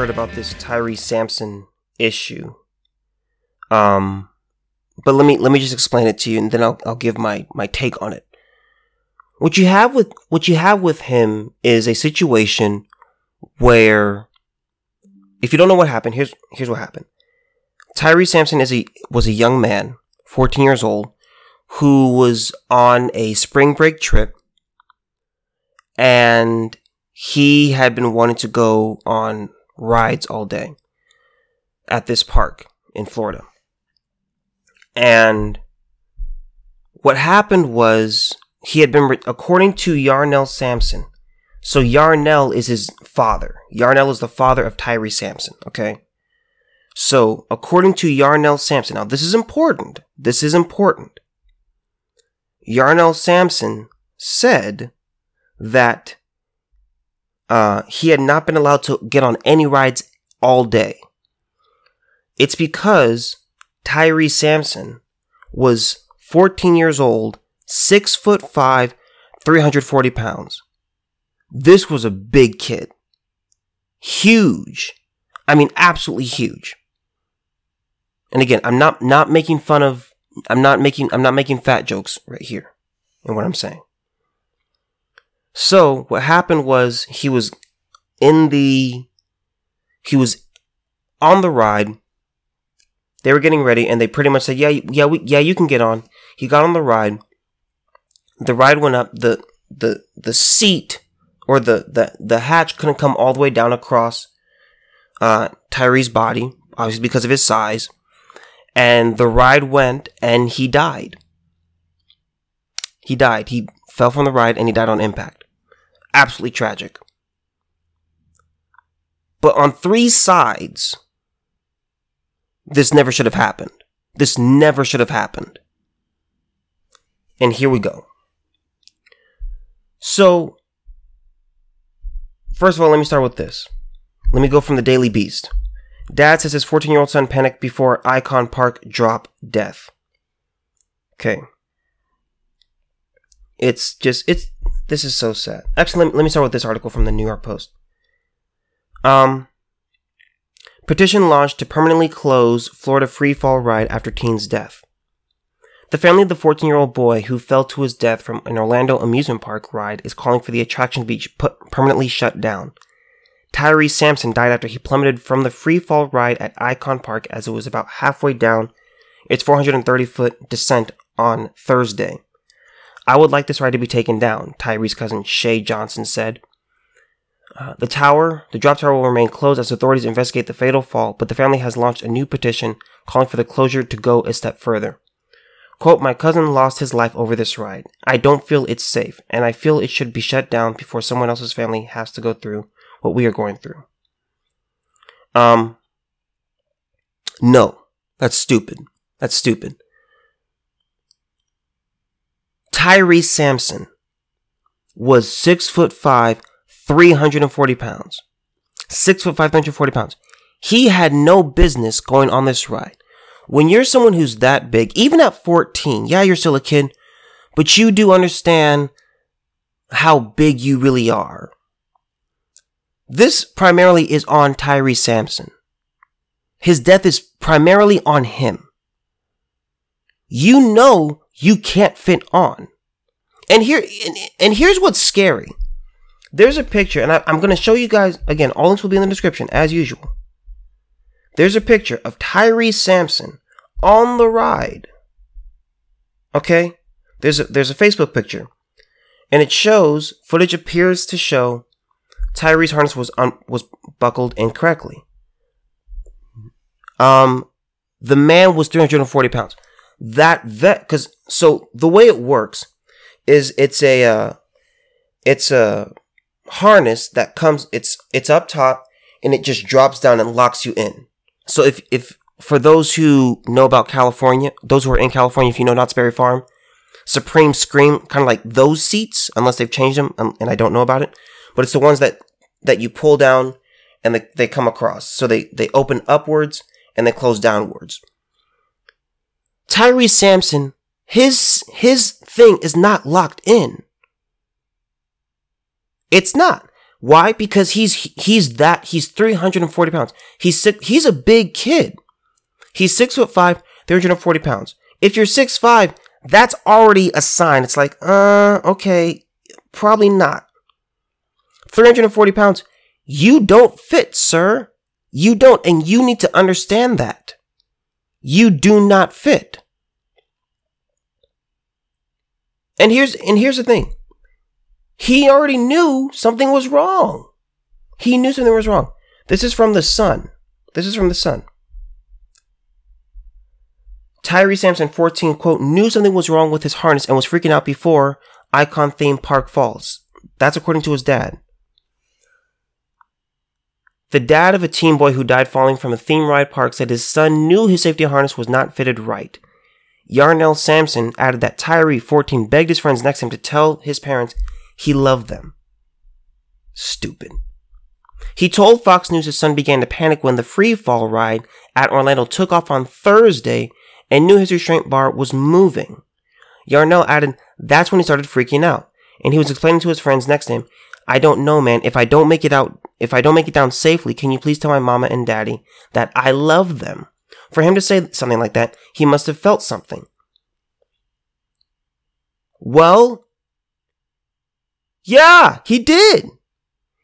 heard about this Tyre Sampson issue. Um, but let me let me just explain it to you, and then I'll I'll give my my take on it. What you have with what you have with him is a situation where, if you don't know what happened, here's here's what happened. Tyre Sampson is a was a young man, 14 years old, who was on a spring break trip, and he had been wanting to go on rides all day at this park in Florida. And what happened was he had been, according to Yarnell Sampson, so Yarnell is his father. Yarnell is the father of Tyre Sampson, okay? So, according to Yarnell Sampson, now this is important. This is important. Yarnell Sampson said that uh, he had not been allowed to get on any rides all day. It's because Tyre Sampson was 14 years old, 6 foot 5, 340 pounds. This was a big kid. Huge. I mean, absolutely huge. And again, I'm not, not making fun of, I'm not making, I'm not making fat jokes right here in what I'm saying. So what happened was he was in the he was on the ride. They were getting ready, and they pretty much said, "Yeah, yeah, we, yeah, you can get on." He got on the ride. The ride went up. the the The seat or the the the hatch couldn't come all the way down across uh, Tyre's body, obviously because of his size. And the ride went, and he died. He died. He fell from the ride, and he died on impact. Absolutely tragic. But on three sides, this never should have happened. This never should have happened. And here we go. So, first of all, let me start with this. Let me go from the Daily Beast. Dad says his 14 year old son panicked before Icon Park drop death. Okay. It's just, it's, this is so sad. Actually, let me, let me start with this article from the New York Post. Um, petition launched to permanently close Florida free fall ride after teen's death. The family of the 14 year old boy who fell to his death from an Orlando amusement park ride is calling for the attraction to be permanently shut down. Tyre Sampson died after he plummeted from the free fall ride at Icon Park as it was about halfway down its 430 foot descent on Thursday. I would like this ride to be taken down, Tyre's cousin Shay Johnson said. Uh, the tower, the drop tower will remain closed as authorities investigate the fatal fall, but the family has launched a new petition calling for the closure to go a step further. Quote, my cousin lost his life over this ride. I don't feel it's safe, and I feel it should be shut down before someone else's family has to go through what we are going through. Um, no, that's stupid. That's stupid. Tyre Sampson was six foot five, 340 pounds. Six foot five, 340 pounds. He had no business going on this ride. When you're someone who's that big, even at 14, yeah, you're still a kid, but you do understand how big you really are. This primarily is on Tyre Sampson. His death is primarily on him. You know you can't fit on. And here and, here's what's scary. There's a picture, and I, I'm going to show you guys again. All this will be in the description as usual. There's a picture of Tyre Sampson on the ride. Okay, there's a, there's a Facebook picture, and it shows footage appears to show Tyre's harness was un, was buckled incorrectly. Um, the man was 340 pounds. That vet, because so the way it works is it's a uh, it's a harness that comes it's it's up top and it just drops down and locks you in. So if if for those who know about California, those who are in California, if you know Knott's Berry Farm, Supreme Scream, kind of like those seats, unless they've changed them, um, and I don't know about it, but it's the ones that that you pull down and they, they come across. So they, they open upwards and they close downwards. Tyrese Sampson, his, his thing is not locked in. It's not. Why? Because he's, he's that, he's 340 pounds. He's sick, he's a big kid. He's six foot five, 340 pounds. If you're six five, that's already a sign. It's like, uh, okay, probably not. 340 pounds, you don't fit, sir. You don't, and you need to understand that. You do not fit. And here's and here's the thing. He already knew something was wrong. He knew something was wrong. This is from the Sun. This is from the Sun. Tyre Sampson, 14, quote, knew something was wrong with his harness and was freaking out before Icon Theme Park Falls. That's according to his dad. The dad of a teen boy who died falling from a theme ride park said his son knew his safety harness was not fitted right. Yarnell Sampson added that Tyre, 14, begged his friends next to him to tell his parents he loved them. Stupid. He told Fox News his son began to panic when the free fall ride at Orlando took off on Thursday and knew his restraint bar was moving. Yarnell added that's when he started freaking out, and he was explaining to his friends next to him, I don't know, man. If I don't make it out, if I don't make it down safely, can you please tell my mama and daddy that I love them? For him to say something like that, he must have felt something. Well, yeah, he did.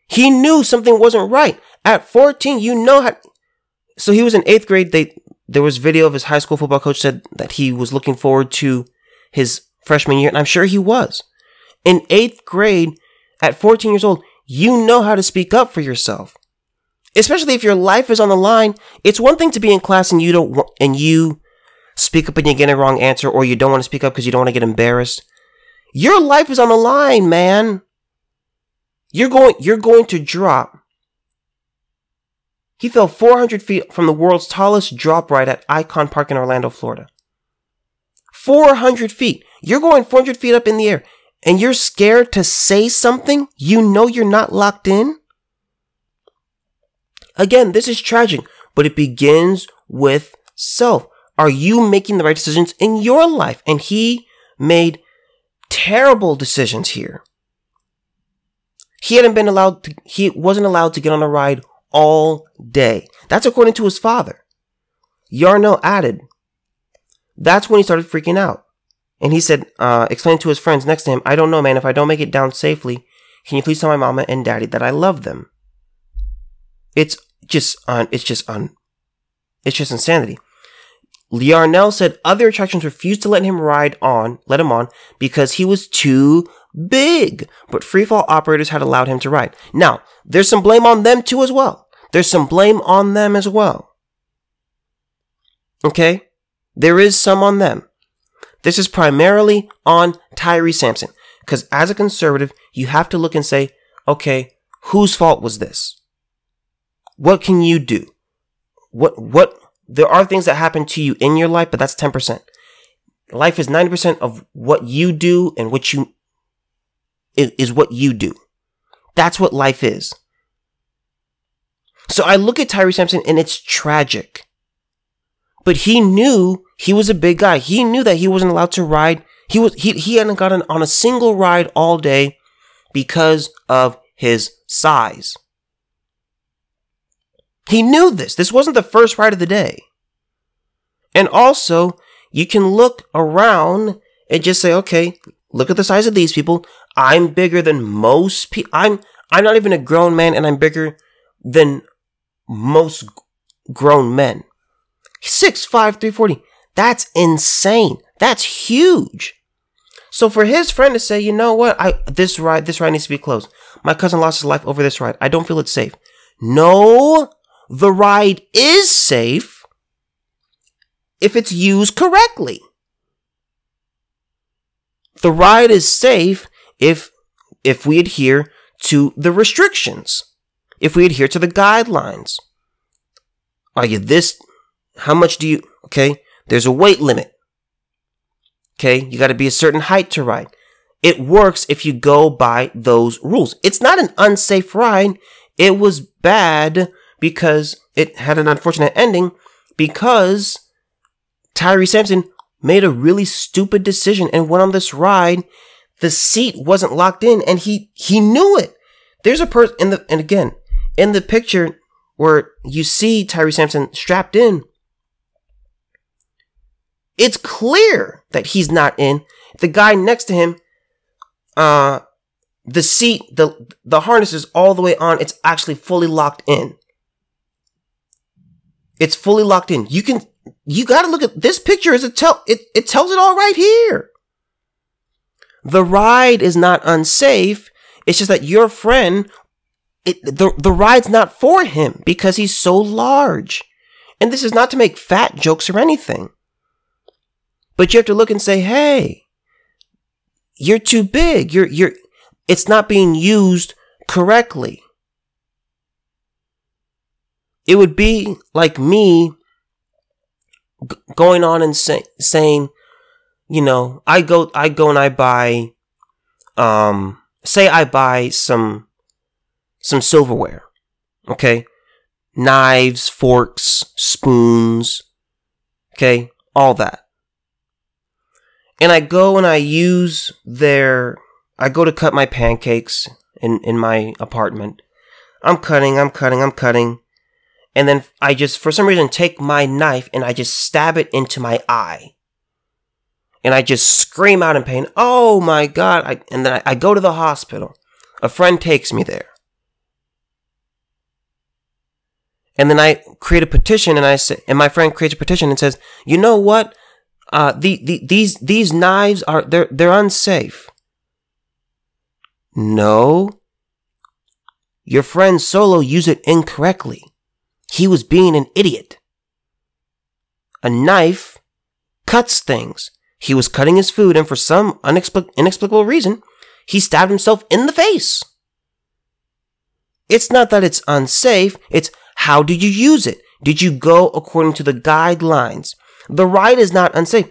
He knew something wasn't right. At 14, you know how. So he was in eighth grade. They there was video of his high school football coach said that he was looking forward to his freshman year, and I'm sure he was. In eighth grade, at 14 years old, you know how to speak up for yourself. Especially if your life is on the line. It's one thing to be in class and you don't and you speak up and you get a wrong answer, or you don't want to speak up because you don't want to get embarrassed. Your life is on the line, man. You're going you're going to drop he fell 400 feet from the world's tallest drop ride at Icon Park in Orlando, Florida. 400 feet. You're going 400 feet up in the air and you're scared to say something you know you're not locked in? Again, this is tragic, but it begins with self. Are you making the right decisions in your life? And he made terrible decisions here. He hadn't been allowed to, he wasn't allowed to get on a ride all day. That's according to his father. Yarnell added, that's when he started freaking out. And he said, uh, explaining to his friends next to him, I don't know, man, if I don't make it down safely, can you please tell my mama and daddy that I love them? It's just on, it's just on, it's just insanity. Yarnell said other attractions refused to let him ride on, let him on, because he was too big. But freefall operators had allowed him to ride. Now, there's some blame on them too as well. There's some blame on them as well. Okay? There is some on them. This is primarily on Tyre Sampson. Because as a conservative, you have to look and say, okay, whose fault was this? What can you do? What, what, there are things that happen to you in your life, but that's 10%. Life is 90% of what you do and what you, is, what you do. That's what life is. So I look at Tyre Sampson and it's tragic. But he knew he was a big guy. He knew that he wasn't allowed to ride. He was he he hadn't gotten on a single ride all day because of his size. He knew this. This wasn't the first ride of the day. And also, you can look around and just say, okay, look at the size of these people. I'm bigger than most people. I'm I'm not even a grown man and I'm bigger than most grown men. 6'5, 340. That's insane. That's huge. So for his friend to say, you know what, I this ride, this ride needs to be closed. My cousin lost his life over this ride. I don't feel it's safe. No, the ride is safe if it's used correctly. The ride is safe if if we adhere to the restrictions if we adhere to the guidelines. Are you this? How much do you? Okay, there's a weight limit. Okay, you got to be a certain height to ride. It works if you go by those rules. It's not an unsafe ride It was bad because it had an unfortunate ending because Tyre Sampson made a really stupid decision and went on this ride. The seat wasn't locked in and he, he knew it. There's a person in the, and again, in the picture where you see Tyre Sampson strapped in, it's clear that he's not in. The guy next to him, uh, the seat, the, the harness is all the way on. It's actually fully locked in. It's fully locked in. You can, you gotta look at this picture is it tell, it, it tells it all right here. The ride is not unsafe. It's just that your friend, it, the, the ride's not for him because he's so large. And this is not to make fat jokes or anything. But you have to look and say, hey, you're too big. You're, you're, it's not being used correctly. It would be like me g- going on and say, saying, you know, I go, I go and I buy, um, say I buy some, some silverware. Okay. Knives, forks, spoons. Okay. All that. And I go and I use their, I go to cut my pancakes in, in my apartment. I'm cutting, I'm cutting, I'm cutting. And then I just, for some reason, take my knife and I just stab it into my eye. And I just scream out in pain, oh my God. I, and then I, I go to the hospital. A friend takes me there. And then I create a petition and I say, and my friend creates a petition and says, you know what? Uh, the, the, these, these knives are, they're, they're unsafe. No. Your friend Solo used it incorrectly. He was being an idiot. A knife cuts things. He was cutting his food, and for some inexplicable reason, he stabbed himself in the face. It's not that it's unsafe, it's how did you use it? Did you go according to the guidelines? The ride is not unsafe.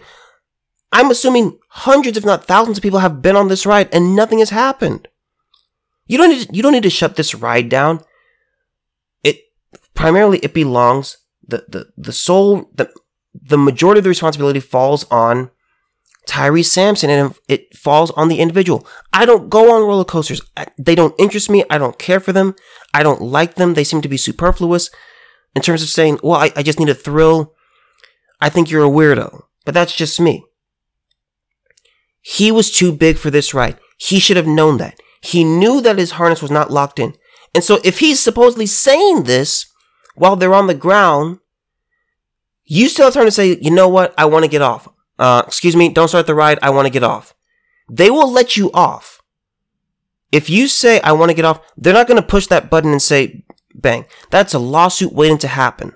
I'm assuming hundreds, if not thousands, of people have been on this ride and nothing has happened. You don't need to, you don't need to shut this ride down. Primarily it belongs the the the sole the the majority of the responsibility falls on Tyre Sampson and it falls on the individual. I don't go on roller coasters. They don't interest me. I don't care for them. I don't like them. They seem to be superfluous in terms of saying, well, I, I just need a thrill. I think you're a weirdo, but that's just me. He was too big for this ride. He should have known that. He knew that his harness was not locked in. And so if he's supposedly saying this while they're on the ground, you still have time to say, you know what? I want to get off. Uh, excuse me, don't start the ride. I want to get off. They will let you off. If you say, I want to get off, they're not going to push that button and say, bang. That's a lawsuit waiting to happen.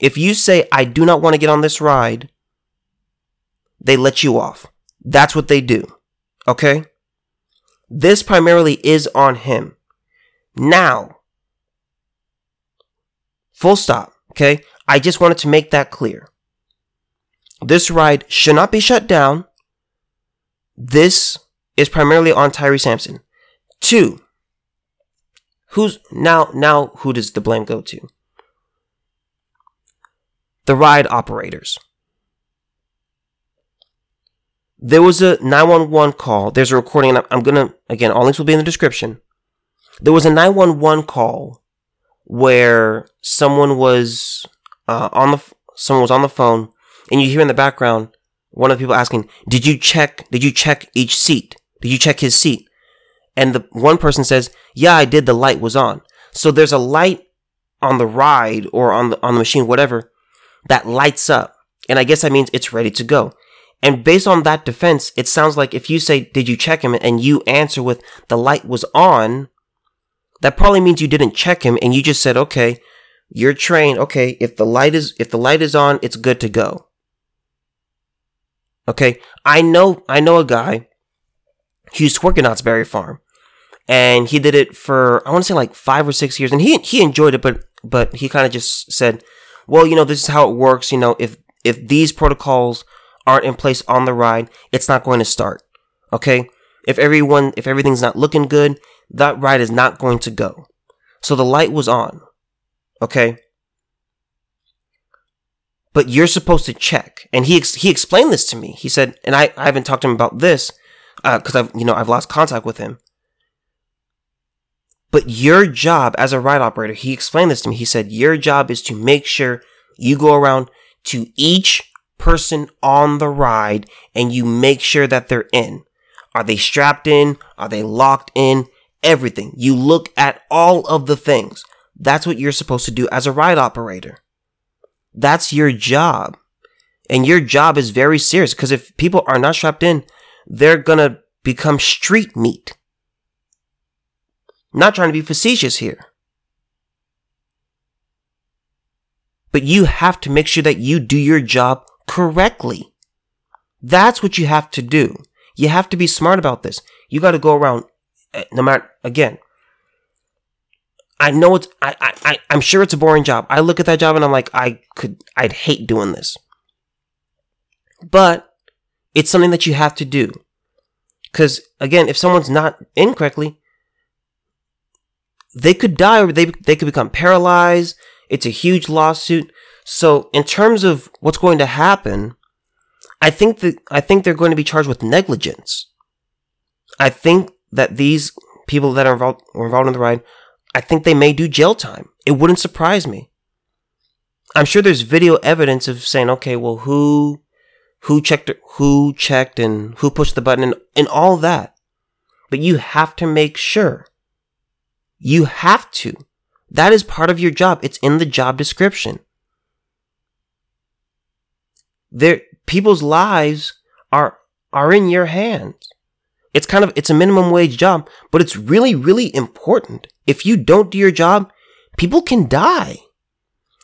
If you say, I do not want to get on this ride, they let you off. That's what they do. Okay? This primarily is on him. Now, full stop. Okay? I just wanted to make that clear. This ride should not be shut down. This is primarily on Tyre Sampson. Two, who's now, now who does the blame go to? The ride operators. There was a 911 call. There's a recording, and I'm gonna, again, all links will be in the description. There was a 911 call where someone was uh, on the, someone was on the phone, and you hear in the background one of the people asking, "Did you check? Did you check each seat? Did you check his seat?" And the one person says, "Yeah, I did. The light was on." So there's a light on the ride or on the on the machine, whatever, that lights up, and I guess that means it's ready to go. And based on that defense, it sounds like if you say, Did you check him? and you answer with, The light was on, that probably means you didn't check him and you just said, Okay, you're trained. Okay, if the light is, if the light is on, it's good to go. Okay, I know, I know a guy. He used to work at Knott's Berry Farm, and he did it for I want to say like five or six years, and he he enjoyed it, but but he kind of just said, well, you know, this is how it works. You know, if if these protocols aren't in place on the ride, it's not going to start. Okay, if everyone if everything's not looking good, that ride is not going to go. So the light was on. Okay? But you're supposed to check. And he ex- he explained this to me. He said, and I, I haven't talked to him about this because uh, I've you know I've lost contact with him. But your job as a ride operator, he explained this to me. He said your job is to make sure you go around to each person on the ride and you make sure that they're in. Are they strapped in? Are they locked in? Everything. You look at all of the things. That's what you're supposed to do as a ride operator. That's your job. And your job is very serious because if people are not strapped in, they're gonna become street meat. not trying to be facetious here. But you have to make sure that you do your job correctly. That's what you have to do. You have to be smart about this. You got to go around, Eh, no matter, again, I know it's, I, I, I'm sure it's a boring job. I look at that job and I'm like, I could, I'd hate doing this. But it's something that you have to do. Cause again, if someone's not in correctly, they could die or they, they could become paralyzed. It's a huge lawsuit. So in terms of what's going to happen, I think that I think they're going to be charged with negligence. I think that these people that are involved were involved in the ride, I think they may do jail time. It wouldn't surprise me. I'm sure there's video evidence of saying, okay, well, who, who checked, who checked, and who pushed the button, and, and all that. But you have to make sure. You have to. That is part of your job. It's in the job description. There, people's lives are are in your hands. It's kind of it's a minimum wage job, but it's really really important. If you don't do your job, people can die.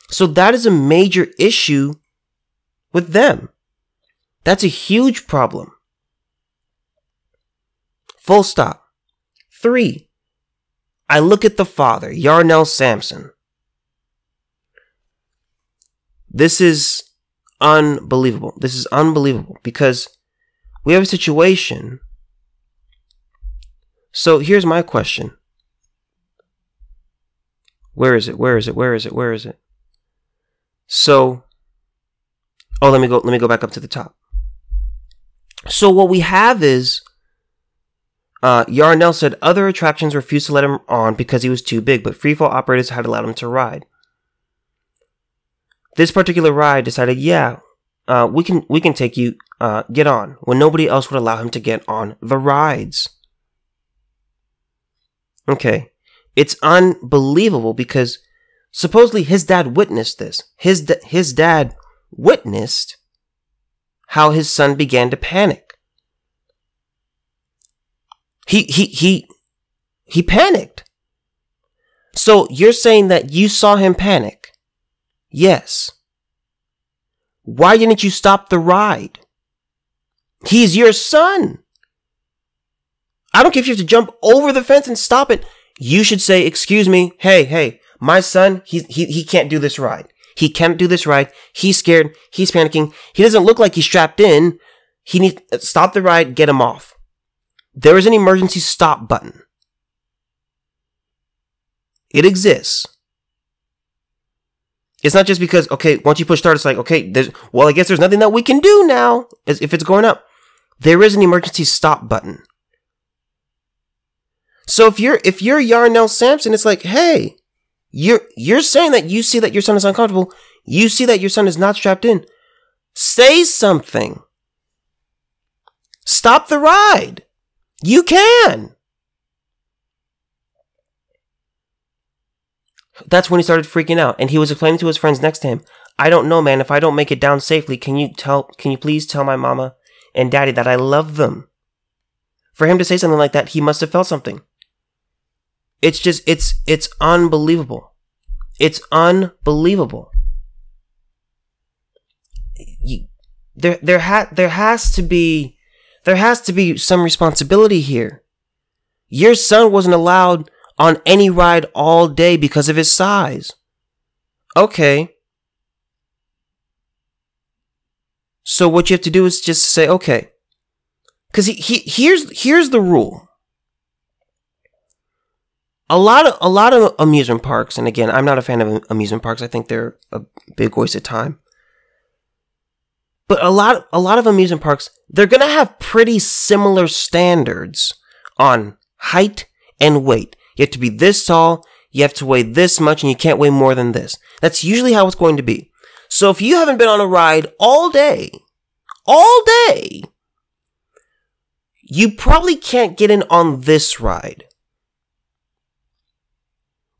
So that is a major issue with them. That's a huge problem. Full stop. 3. I look at the father, Yarnell Sampson. This is unbelievable. This is unbelievable because we have a situation. So here's my question. Where is it? Where is it? Where is it? Where is it? So Oh, let me go let me go back up to the top. So what we have is uh, Yarnell said other attractions refused to let him on because he was too big, but freefall operators had allowed him to ride. This particular ride decided, yeah, uh, we can we can take you, uh, get on, when nobody else would allow him to get on the rides. Okay, it's unbelievable because supposedly his dad witnessed this. His da- his dad witnessed how his son began to panic. He he he he panicked. So you're saying that you saw him panic? Yes. Why didn't you stop the ride? He's your son. I don't care if you have to jump over the fence and stop it. You should say, excuse me, hey, hey, my son, he, he, he can't do this ride. He can't do this ride. He's scared. He's panicking. He doesn't look like he's strapped in. He needs, uh, stop the ride, get him off. There is an emergency stop button. It exists. It's not just because okay, once you push start, it's like okay, there's well, I guess there's nothing that we can do now as if it's going up. There is an emergency stop button. So if you're if you're Yarnell Sampson, it's like, hey, you're you're saying that you see that your son is uncomfortable, you see that your son is not strapped in. Say something. Stop the ride. You can. That's when he started freaking out, and he was explaining to his friends next to him, I don't know, man. If I don't make it down safely, can you tell, can you please tell my mama and daddy that I love them? For him to say something like that, he must have felt something. It's just, it's, it's unbelievable. It's unbelievable. You, there, there ha, there has to be, there has to be some responsibility here. Your son wasn't allowed on any ride all day because of his size. Okay. So what you have to do is just say, okay. Cause he, he, here's, here's the rule. A lot of a lot of amusement parks, and again, I'm not a fan of amusement parks. I think they're a big waste of time. But a lot a lot of amusement parks, they're to have pretty similar standards on height and weight. You have to be this tall, you have to weigh this much, and you can't weigh more than this. That's usually how it's going to be. So if you haven't been on a ride all day, all day, you probably can't get in on this ride.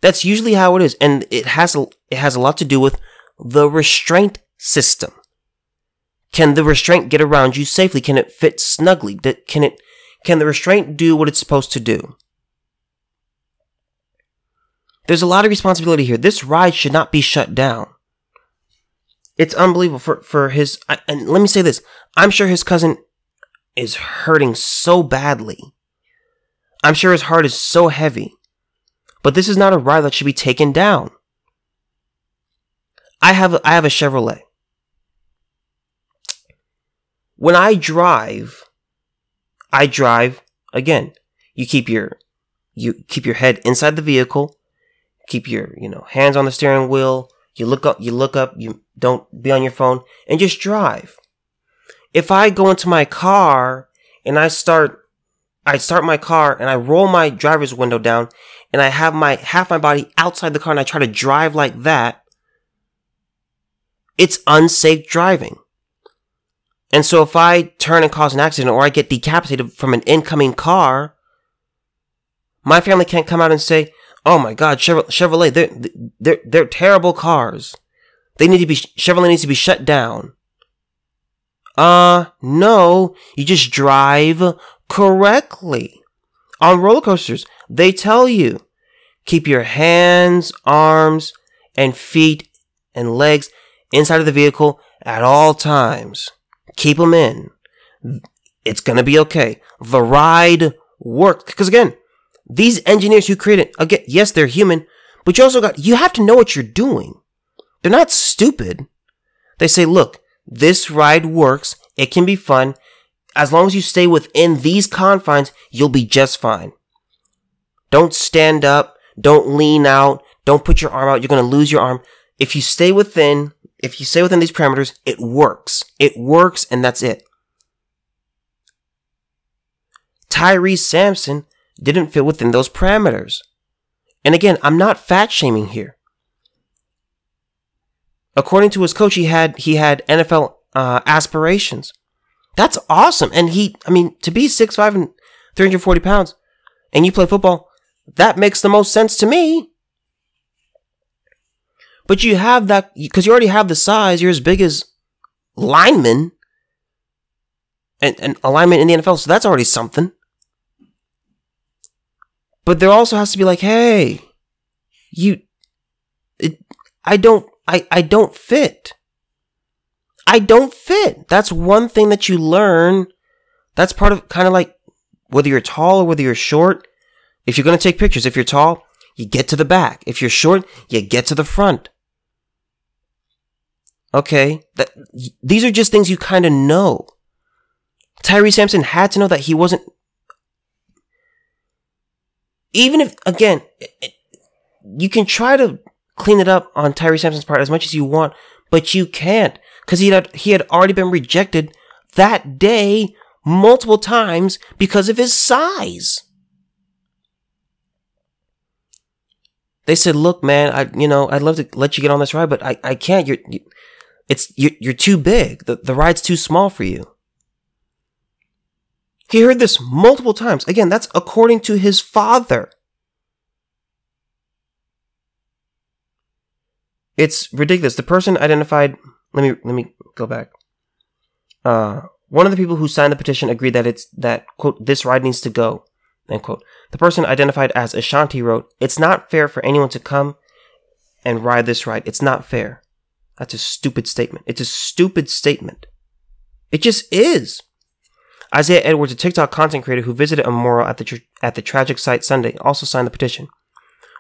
That's usually how it is, and it has a, it has a lot to do with the restraint system. Can the restraint get around you safely? Can it fit snugly? Can it can the restraint do what it's supposed to do? There's a lot of responsibility here. This ride should not be shut down. It's unbelievable for for his and let me say this. I'm sure his cousin is hurting so badly. I'm sure his heart is so heavy. But this is not a ride that should be taken down. I have a, I have a Chevrolet. When I drive, I drive again. You keep your you keep your head inside the vehicle, keep your, you know, hands on the steering wheel, you look up, you look up, you don't be on your phone and just drive. If I go into my car and I start I start my car and I roll my driver's window down and I have my half my body outside the car and I try to drive like that, it's unsafe driving. And so if I turn and cause an accident or I get decapitated from an incoming car, my family can't come out and say, "Oh my God, Chevrolet, they're they're they're terrible cars. They need to be Chevrolet needs to be shut down." Uh, no, you just drive correctly. On roller coasters, they tell you keep your hands, arms, and feet and legs inside of the vehicle at all times. Keep them in. It's gonna be okay. The ride works. Because again, these engineers who created, again, yes, they're human, but you also got, you have to know what you're doing. They're not stupid. They say, look, this ride works. It can be fun. As long as you stay within these confines, you'll be just fine. Don't stand up. Don't lean out. Don't put your arm out. You're going to lose your arm. If you stay within, if you stay within these parameters, it works. It works and that's it. Tyrese Sampson didn't fit within those parameters. And again, I'm not fat shaming here. According to his coach, he had he had NFL uh, aspirations. That's awesome. And he, I mean, to be 6'5 and 340 pounds and you play football, that makes the most sense to me. But you have that, because you already have the size, you're as big as linemen and, and alignment in the NFL, so that's already something. But there also has to be like, hey, you, it, I don't, I, I don't fit. I don't fit. That's one thing that you learn. That's part of kind of like whether you're tall or whether you're short. If you're going to take pictures, if you're tall, you get to the back. If you're short, you get to the front. Okay, that these are just things you kind of know. Tyre Sampson had to know that he wasn't. Even if, again, you can try to clean it up on Tyre Sampson's part as much as you want, but you can't because he had he had already been rejected that day multiple times because of his size. They said, "Look, man, I you know I'd love to let you get on this ride, but I, I can't. You're you, it's you're, you're too big. The the ride's too small for you." He heard this multiple times. Again, that's according to his father. It's ridiculous. The person identified let me let me go back. Uh, one of the people who signed the petition agreed that it's that quote this ride needs to go. End quote. The person identified as Ashanti wrote, "It's not fair for anyone to come and ride this ride. It's not fair." That's a stupid statement. It's a stupid statement. It just is. Isaiah Edwards, a TikTok content creator who visited a memorial at the tra- at the tragic site Sunday, also signed the petition.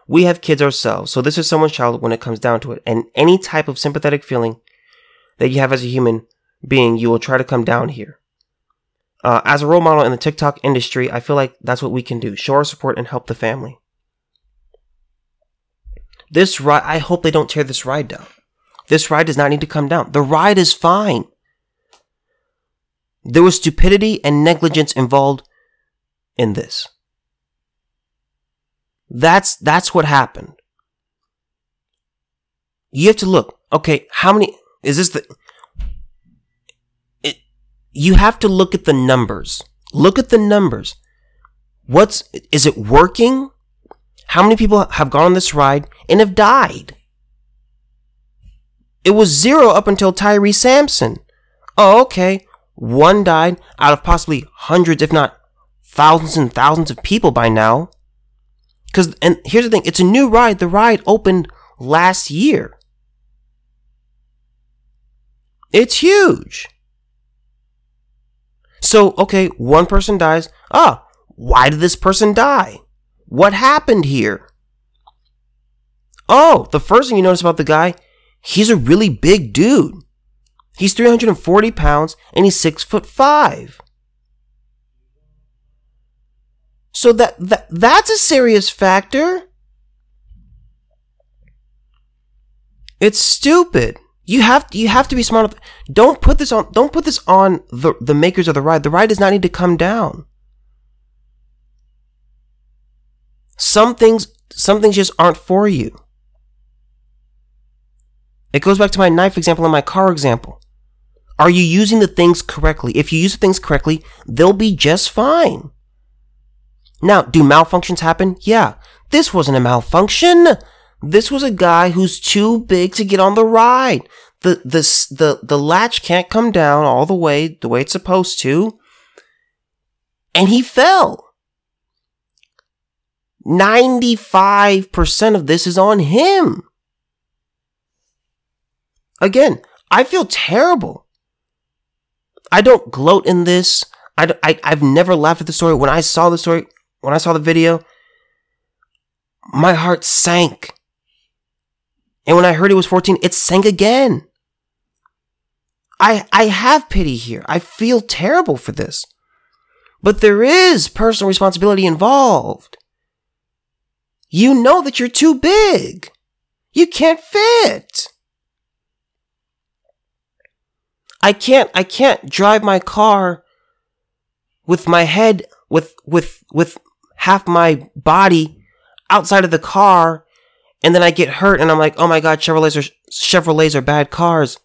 We have kids ourselves, so this is someone's child when it comes down to it, and any type of sympathetic feeling that you have as a human being, you will try to come down here. Uh, as a role model in the TikTok industry, I feel like that's what we can do. Show our support and help the family. This ride, I hope they don't tear this ride down. This ride does not need to come down. The ride is fine. There was stupidity and negligence involved in this. That's that's what happened. You have to look. Okay, how many is this the it, you have to look at the numbers. Look at the numbers. What's is it working? How many people have gone on this ride and have died? It was zero up until Tyre Sampson. Oh, okay. One died out of possibly hundreds, if not thousands and thousands of people by now. Cause, and here's the thing, it's a new ride. The ride opened last year. It's huge. So, okay, one person dies. Ah, why did this person die? What happened here? Oh, the first thing you notice about the guy, he's a really big dude. He's 340 pounds and he's six foot five. So that, that that's a serious factor. It's stupid. You have you have to be smart. Don't put this on. Don't put this on the the makers of the ride. The ride does not need to come down. Some things some things just aren't for you. It goes back to my knife example and my car example. Are you using the things correctly? If you use the things correctly, they'll be just fine. Now, do malfunctions happen? Yeah. This wasn't a malfunction. This was a guy who's too big to get on the ride. The, the, the, the latch can't come down all the way, the way it's supposed to. And he fell. 95% of this is on him. Again, I feel terrible. I don't gloat in this. I, I, I've never laughed at the story. When I saw the story, when I saw the video, my heart sank. And when I heard it was 14, it sank again. I, I have pity here. I feel terrible for this. But there is personal responsibility involved. You know that you're too big. You can't fit. I can't, I can't drive my car with my head, with, with, with half my body outside of the car and then I get hurt and I'm like, oh my god, Chevrolets are, Chevrolets are bad cars.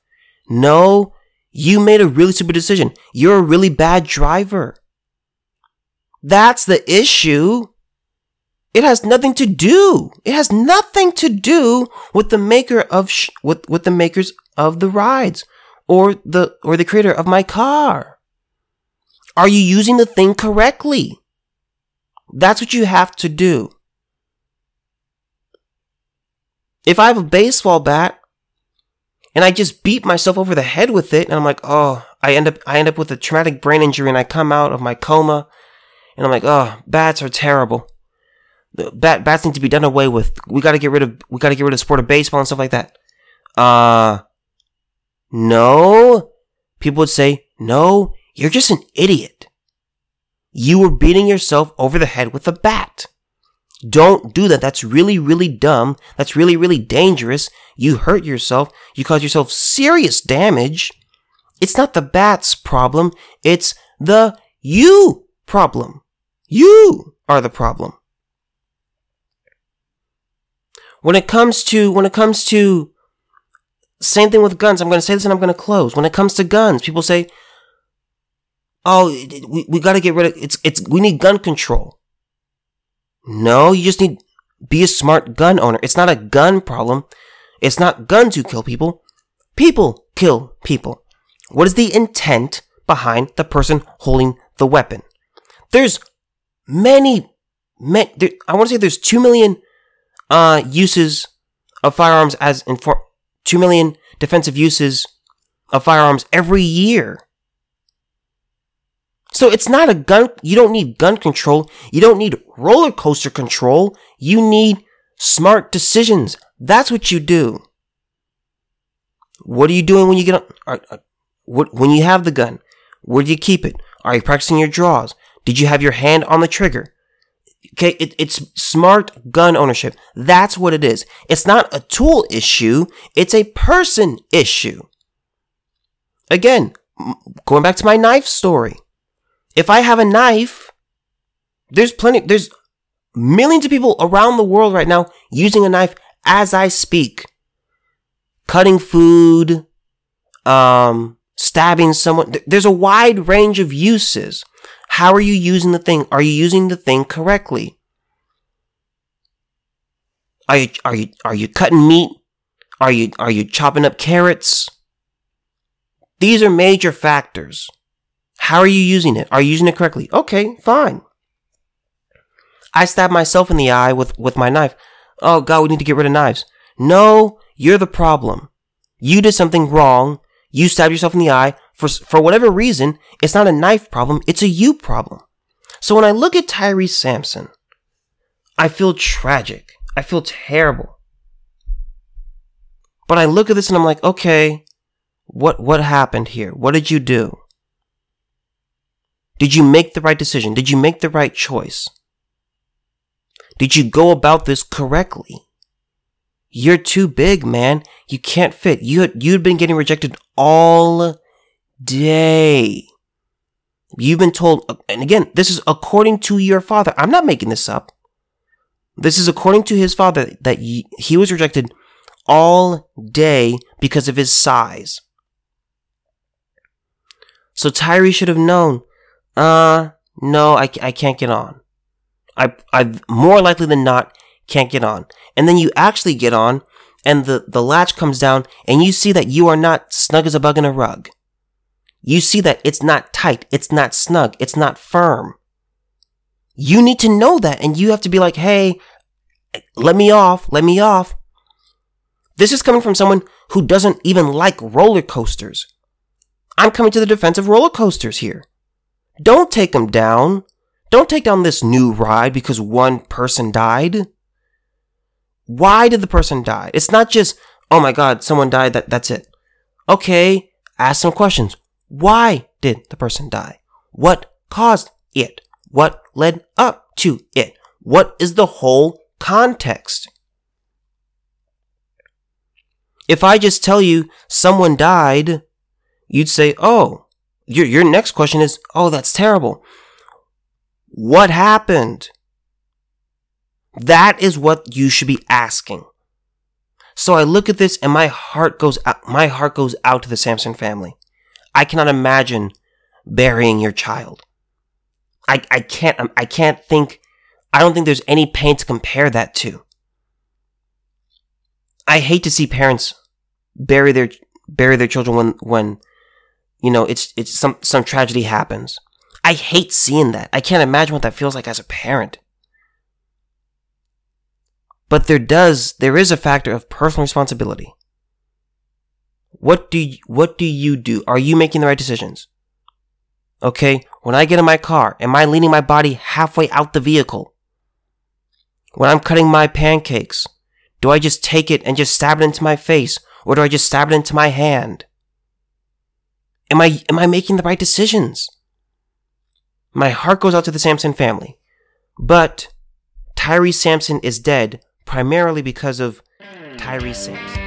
No, you made a really stupid decision. You're a really bad driver. That's the issue. It has nothing to do. It has nothing to do with the maker of sh- with with the makers of the rides or the or the creator of my car. Are you using the thing correctly? That's what you have to do. If I have a baseball bat and I just beat myself over the head with it and I'm like, "Oh, I end up I end up with a traumatic brain injury and I come out of my coma and I'm like, "Oh, bats are terrible." The bat bats need to be done away with. We got to get rid of we got to get rid of the sport of baseball and stuff like that. Uh no. People would say, "No, you're just an idiot." You were beating yourself over the head with a bat. Don't do that. That's really, really dumb. That's really, really dangerous. You hurt yourself. You cause yourself serious damage. It's not the bat's problem. It's the you problem. You are the problem. When it comes to, when it comes to, same thing with guns. I'm going to say this and I'm going to close. When it comes to guns, people say, oh, we, we got to get rid of it's it's we need gun control. No, you just need be a smart gun owner. It's not a gun problem. It's not guns who kill people. People kill people. What is the intent behind the person holding the weapon? There's many, many there, I want to say there's 2 million uh, uses of firearms as in 2 million defensive uses of firearms every year. So it's not a gun, you don't need gun control. You don't need roller coaster control. You need smart decisions. That's what you do. What are you doing when you get on, uh, uh, when you have the gun? Where do you keep it? Are you practicing your draws? Did you have your hand on the trigger? Okay, it, it's smart gun ownership. That's what it is. It's not a tool issue, it's a person issue. Again, going back to my knife story. If I have a knife, there's plenty, there's millions of people around the world right now using a knife as I speak. Cutting food, um, stabbing someone. There's a wide range of uses. How are you using the thing? Are you using the thing correctly? Are you are you are you cutting meat? Are you are you chopping up carrots? These are major factors. How are you using it? Are you using it correctly? Okay, fine. I stabbed myself in the eye with, with my knife. Oh god, we need to get rid of knives. No, you're the problem. You did something wrong. You stabbed yourself in the eye. For, for whatever reason, it's not a knife problem, it's a you problem. So when I look at Tyrese Sampson, I feel tragic. I feel terrible. But I look at this and I'm like, okay, what what happened here? What did you do? Did you make the right decision? Did you make the right choice? Did you go about this correctly? You're too big, man. You can't fit. You had, you'd been getting rejected all day. You've been told, and again, this is according to your father. I'm not making this up. This is according to his father that he was rejected all day because of his size. So Tyre should have known, uh, no, I, I can't get on. I, I more likely than not can't get on. And then you actually get on and the, the latch comes down and you see that you are not snug as a bug in a rug. You see that it's not tight. It's not snug. It's not firm. You need to know that and you have to be like, Hey, let me off. Let me off. This is coming from someone who doesn't even like roller coasters. I'm coming to the defense of roller coasters here. Don't take them down. Don't take down this new ride because one person died. Why did the person die? It's not just, oh my god, someone died, that, that's it. Okay, ask some questions. Why did the person die? What caused it? What led up to it? What is the whole context? If I just tell you someone died, you'd say, oh, your, your next question is, oh, that's terrible. What happened? That is what you should be asking. So I look at this and my heart goes out, my heart goes out to the Sampson family. I cannot imagine burying your child. I, I can't, um, I can't think, I don't think there's any pain to compare that to. I hate to see parents bury their, bury their children when, when, you know, it's, it's some, some tragedy happens. I hate seeing that. I can't imagine what that feels like as a parent. But there does, there is a factor of personal responsibility. What do you, what do you do? Are you making the right decisions? Okay, when I get in my car, am I leaning my body halfway out the vehicle? When I'm cutting my pancakes, do I just take it and just stab it into my face, or do I just stab it into my hand? Am I, am I making the right decisions? My heart goes out to the Sampson family. But Tyre Sampson is dead primarily because of Tyre Sampson.